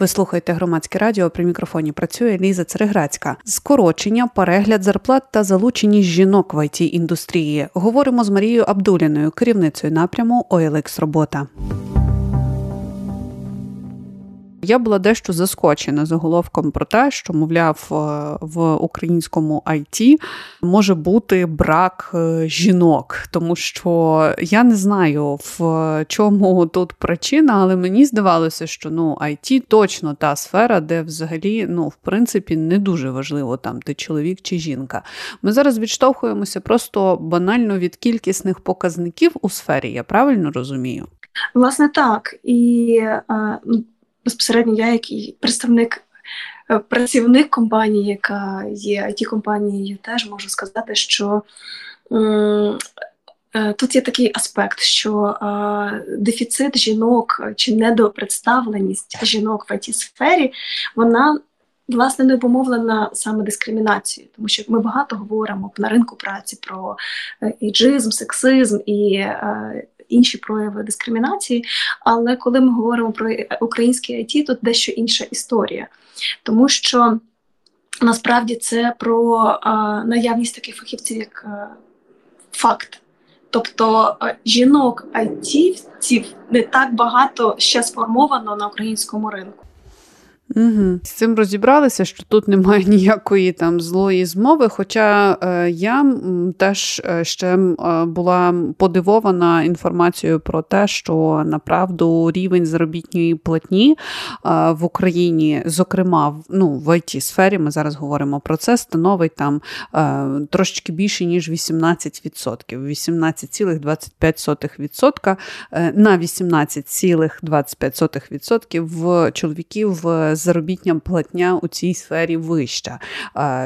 Ви слухаєте громадське радіо. При мікрофоні працює Ліза Цереграцька. Скорочення, перегляд зарплат та залученість жінок в it індустрії. Говоримо з Марією Абдуліною, керівницею напряму OLX Робота. Я була дещо заскочена заголовком про те, що, мовляв, е, в українському IT може бути брак е, жінок, тому що я не знаю, в чому тут причина, але мені здавалося, що ну IT точно та сфера, де взагалі, ну, в принципі, не дуже важливо там ти чоловік чи жінка. Ми зараз відштовхуємося просто банально від кількісних показників у сфері. Я правильно розумію? Власне, так і. Е, ну, безпосередньо я, як і представник, е, працівник компанії, яка є it компанією, теж можу сказати, що е, Тут є такий аспект, що е, дефіцит жінок чи недопредставленість жінок в it сфері вона власне не обумовлена саме дискримінацією, тому що ми багато говоримо на ринку праці про іджизм, сексизм і інші прояви дискримінації. Але коли ми говоримо про український IT, тут дещо інша історія, тому що насправді це про а, наявність таких фахівців, як а, факт. Тобто жінок айтівців не так багато ще сформовано на українському ринку. Угу. З цим розібралися, що тут немає ніякої там злої змови. Хоча е, я теж е, ще е, була подивована інформацією про те, що направду рівень заробітної платні е, в Україні, зокрема, ну, в it сфері ми зараз говоримо про це, становить там е, трошечки більше, ніж 18%. 18,25% е, на 18,25% в чоловіків заробітня платня у цій сфері вища.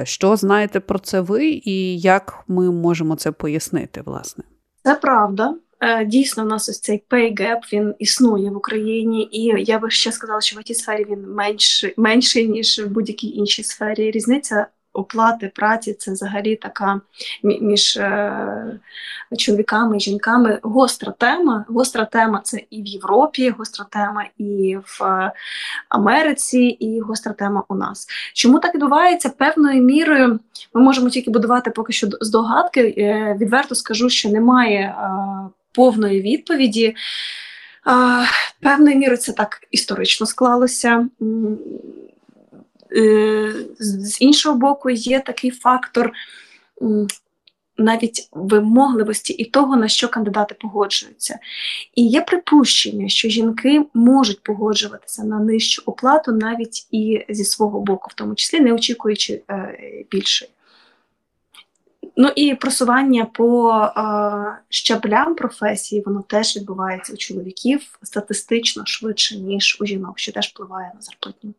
Що знаєте про це ви, і як ми можемо це пояснити, власне? Це правда. Е, дійсно, у нас ось цей pay gap, він існує в Україні, і я би ще сказала, що в цій сфері він менш менший ніж в будь-якій іншій сфері. Різниця оплати праці це взагалі така між е, чоловіками і жінками гостра тема. Гостра тема це і в Європі, гостра тема і в е, Америці, і гостра тема у нас. Чому так відбувається? Певною мірою ми можемо тільки будувати поки що здогадки. Е, відверто скажу, що немає повної відповіді. Певною мірою це так історично склалося. Е, з іншого боку, є такий фактор навіть вимогливості і того, на що кандидати погоджуються. І є припущення, що жінки можуть погоджуватися на нижчу оплату навіть і зі свого боку, в тому числі не очікуючи е, більше. Ну і просування по е, щаблям професії, воно теж відбувається у чоловіків статистично швидше, ніж у жінок, що теж впливає на зарплатню.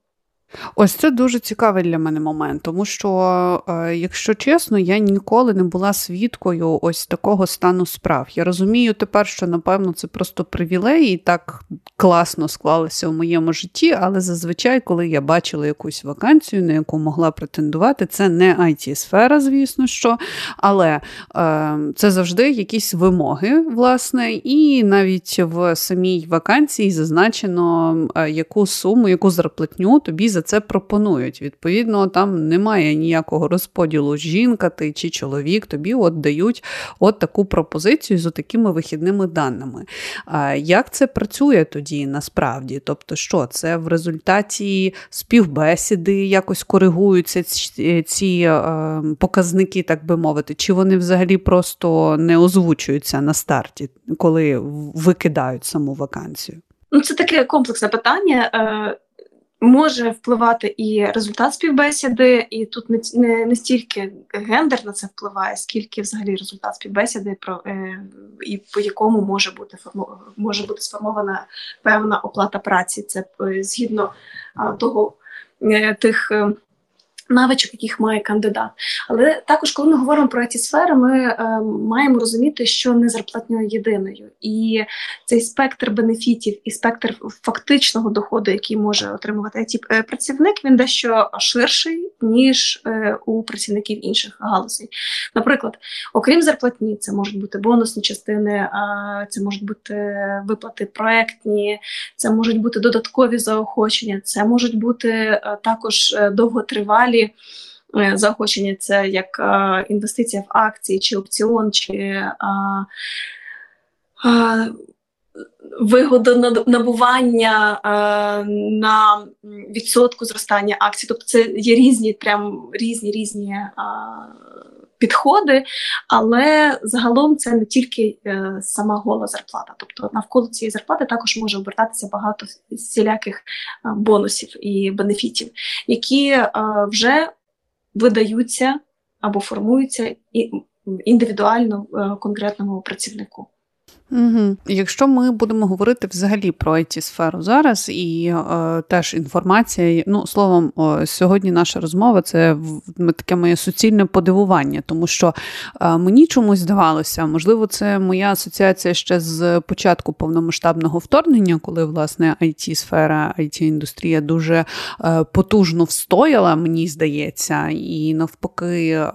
Ось це дуже цікавий для мене момент, тому що, е, якщо чесно, я ніколи не була свідкою ось такого стану справ. Я розумію тепер, що напевно це просто привілей і так класно склалося в моєму житті, але зазвичай, коли я бачила якусь вакансію, на яку могла претендувати, це не it сфера звісно що, але е, це завжди якісь вимоги, власне, і навіть в самій вакансії зазначено, е, яку суму, яку зарплатню тобі за це пропонують. Відповідно, там немає ніякого розподілу жінка ти чи чоловік, тобі от дають от таку пропозицію з такими вихідними даними. А Як це працює тоді насправді? Тобто, що це в результаті співбесіди якось коригуються ці е, показники, так би мовити, чи вони взагалі просто не озвучуються на старті, коли викидають саму вакансію? Ну, це таке комплексне питання. Е, Може впливати і результат співбесіди, і тут не не, не стільки гендер на це впливає, скільки взагалі результат співбесіди, про е, і по якому може бути може бути сформована певна оплата праці. Це е, згідно е, того е, тих. Навичок, яких має кандидат. Але також, коли ми говоримо про ці сфери, ми е, маємо розуміти, що не зарплатньою єдиною, і цей спектр бенефітів і спектр фактичного доходу, який може отримувати it е, працівник, він дещо ширший ніж е, у працівників інших галузей. Наприклад, окрім зарплатні, це можуть бути бонусні частини, це можуть бути виплати проектні, це можуть бути додаткові заохочення, це можуть бути е, також е, довготривалі далі е, заохочення це як е, інвестиція в акції, чи опціон, чи е, вигодонабування на відсотку зростання акцій. Тобто це є різні, прям різні різні. Підходи, але загалом це не тільки е, сама гола зарплата. Тобто навколо цієї зарплати також може обертатися багато всіляких е, бонусів і бенефітів, які е, вже видаються або формуються індивідуально конкретному працівнику. Угу. Якщо ми будемо говорити взагалі про it сферу зараз, і е, теж інформація, ну словом, о, сьогодні наша розмова це таке моє суцільне подивування, тому що е, мені чомусь здавалося, можливо, це моя асоціація ще з початку повномасштабного вторгнення, коли власне it сфера it індустрія дуже е, потужно встояла, мені здається, і навпаки е,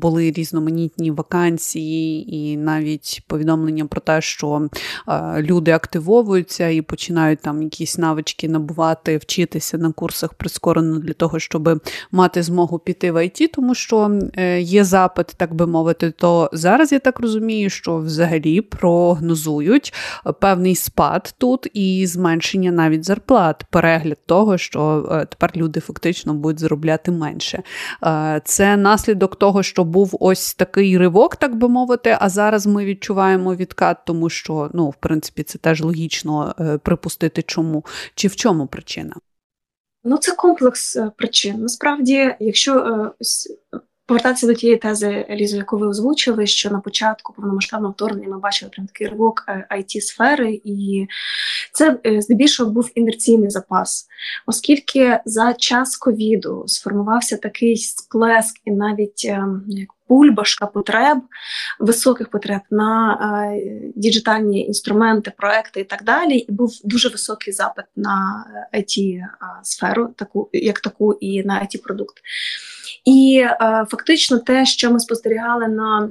були різноманітні вакансії, і навіть повідомлення повідомлення про те, що е, люди активовуються і починають там якісь навички набувати, вчитися на курсах прискорено для того, щоб мати змогу піти в ІТ, тому що е, є запит, так би мовити, то зараз я так розумію, що взагалі прогнозують певний спад тут і зменшення навіть зарплат, перегляд того, що е, тепер люди фактично будуть заробляти менше. Це наслідок того, що був ось такий ривок, так би мовити, а зараз ми відчуваємо від відкат, тому що, ну, в принципі, це теж логічно е, припустити, чому чи в чому причина? Ну, це комплекс е, причин. Насправді, якщо е, повертатися до тієї тези, Елізо, яку ви озвучили, що на початку повномасштабного вторгнення ми бачили прям такий ривок it сфери і це здебільшого був інерційний запас, оскільки за час ковіду сформувався такий сплеск і навіть ем, як бульбашка потреб, високих потреб на е, діджитальні інструменти, проекти і так далі. І був дуже високий запит на it е, сферу, таку як таку, і на it продукт. І е, фактично те, що ми спостерігали на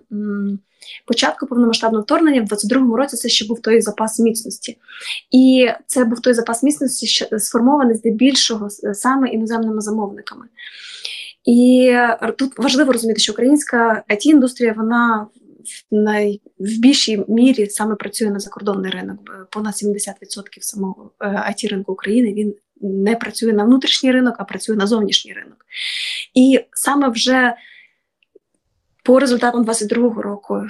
початку повномасштабного вторгнення, в 22-му році це ще був той запас міцності. І це був той запас міцності, що сформований здебільшого саме іноземними замовниками. І тут важливо розуміти, що українська it індустрія вона в най, в більшій мірі саме працює на закордонний ринок. Понад 70% самого it е, ринку України він не працює на внутрішній ринок, а працює на зовнішній ринок. І саме вже по результатам 22-го року.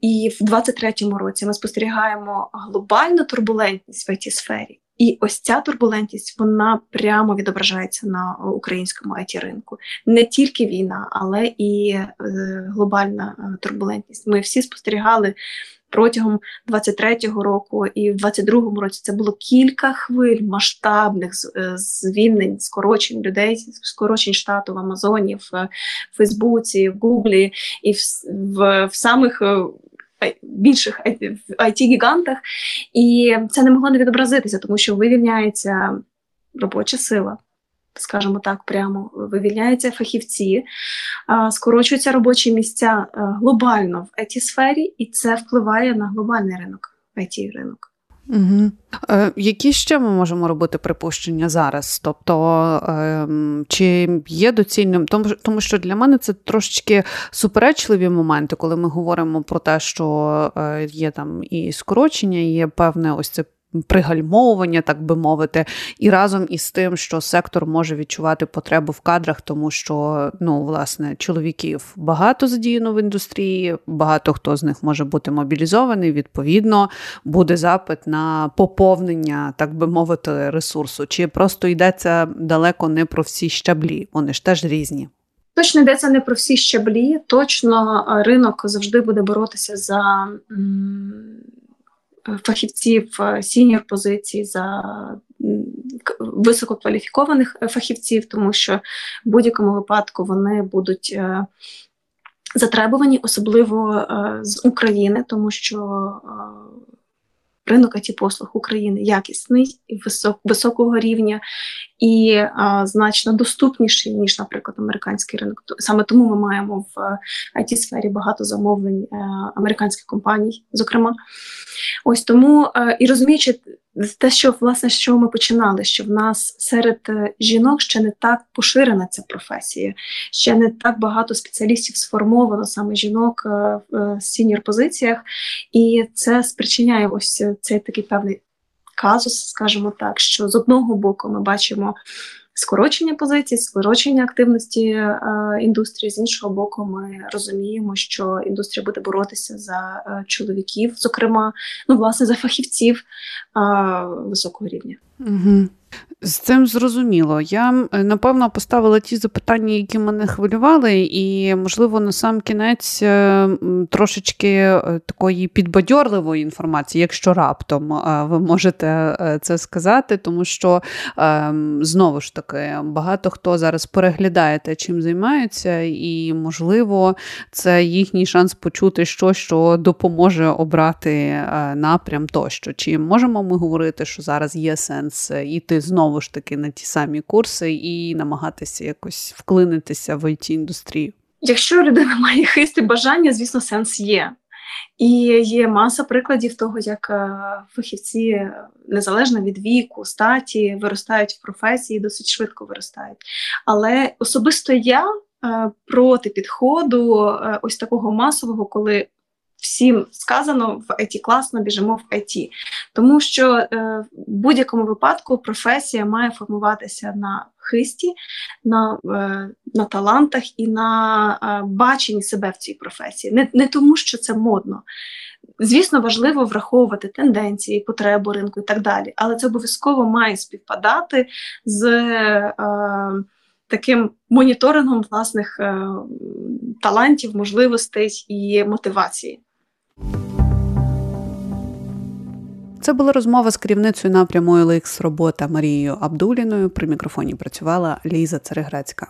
І в 23-му році ми спостерігаємо глобальну турбулентність в it сфері і ось ця турбулентність вона прямо відображається на українському it ринку. Не тільки війна, але і е, глобальна е, турбулентність. Ми всі спостерігали протягом 23-го року, і в 22-му році це було кілька хвиль масштабних е, звільнень, скорочень людей, скорочень штату в Амазоні, в Фейсбуці, в Гуглі і в, в, в самих більших it гігантах і це не могло не відобразитися, тому що вивільняється робоча сила. Скажімо так, прямо вивільняються фахівці, скорочуються робочі місця глобально в it сфері і це впливає на глобальний ринок, it ринок. Угу. Е, Які ще ми можемо робити припущення зараз? Тобто, е, чи є доцільним, тому, що для мене це трошечки суперечливі моменти, коли ми говоримо про те, що е, є там і скорочення, і є певне ось це пригальмовування, так би мовити, і разом із тим, що сектор може відчувати потребу в кадрах, тому що ну, власне чоловіків багато задіяно в індустрії, багато хто з них може бути мобілізований. Відповідно, буде запит на поповнення, так би мовити, ресурсу. Чи просто йдеться далеко не про всі щаблі? Вони ж теж різні. Точно йдеться не про всі щаблі. Точно ринок завжди буде боротися за фахівців senior позицій, за висококваліфікованих фахівців, тому що в будь-якому випадку вони будуть затребувані, особливо з України, тому що ринок it послуг України якісний і висок, високого рівня і а, значно доступніший, ніж, наприклад, американський ринок. Саме тому ми маємо в it сфері багато замовлень а, е, американських компаній, зокрема. Ось тому а, е, і розуміючи те, що власне з чого ми починали, що в нас серед е, жінок ще не так поширена ця професія, ще не так багато спеціалістів сформовано саме жінок в senior позиціях, і це спричиняє ось цей такий певний казус, скажімо так, що з одного боку ми бачимо скорочення позицій, скорочення активності е, індустрії. З іншого боку, ми розуміємо, що індустрія буде боротися за е, чоловіків, зокрема, ну власне за фахівців е, високого рівня. Угу. З цим зрозуміло. Я напевно поставила ті запитання, які мене хвилювали, і, можливо, на сам кінець е, трошечки е, такої підбадьорливої інформації, якщо раптом е, ви можете це сказати, тому що знову ж таки багато хто зараз переглядає те, чим займаються, і, можливо, це їхній шанс почути щось, що допоможе обрати напрям тощо. Чи можемо ми говорити, що зараз є сенс іти знову ж таки на ті самі курси і намагатися якось вклинитися в it індустрію Якщо людина має хист і бажання, звісно, сенс є. І є маса прикладів того, як е, фахівці незалежно від віку, статі виростають в професії, досить швидко виростають. Але особисто я е, проти підходу е, ось такого масового, коли всім сказано в IT класно, біжимо в IT. Тому що е, в будь-якому випадку професія має формуватися на хисті, на е, на талантах і на е, баченні себе в цій професії. Не, Не тому, що це модно. Звісно, важливо враховувати тенденції, потребу ринку і так далі, але це обов'язково має співпадати з. Е, Таким моніторингом власних е, талантів, можливостей і мотивації. Це була розмова з керівницею напряму LX робота Марією Абдуліною. При мікрофоні працювала Ліза Цереграцька.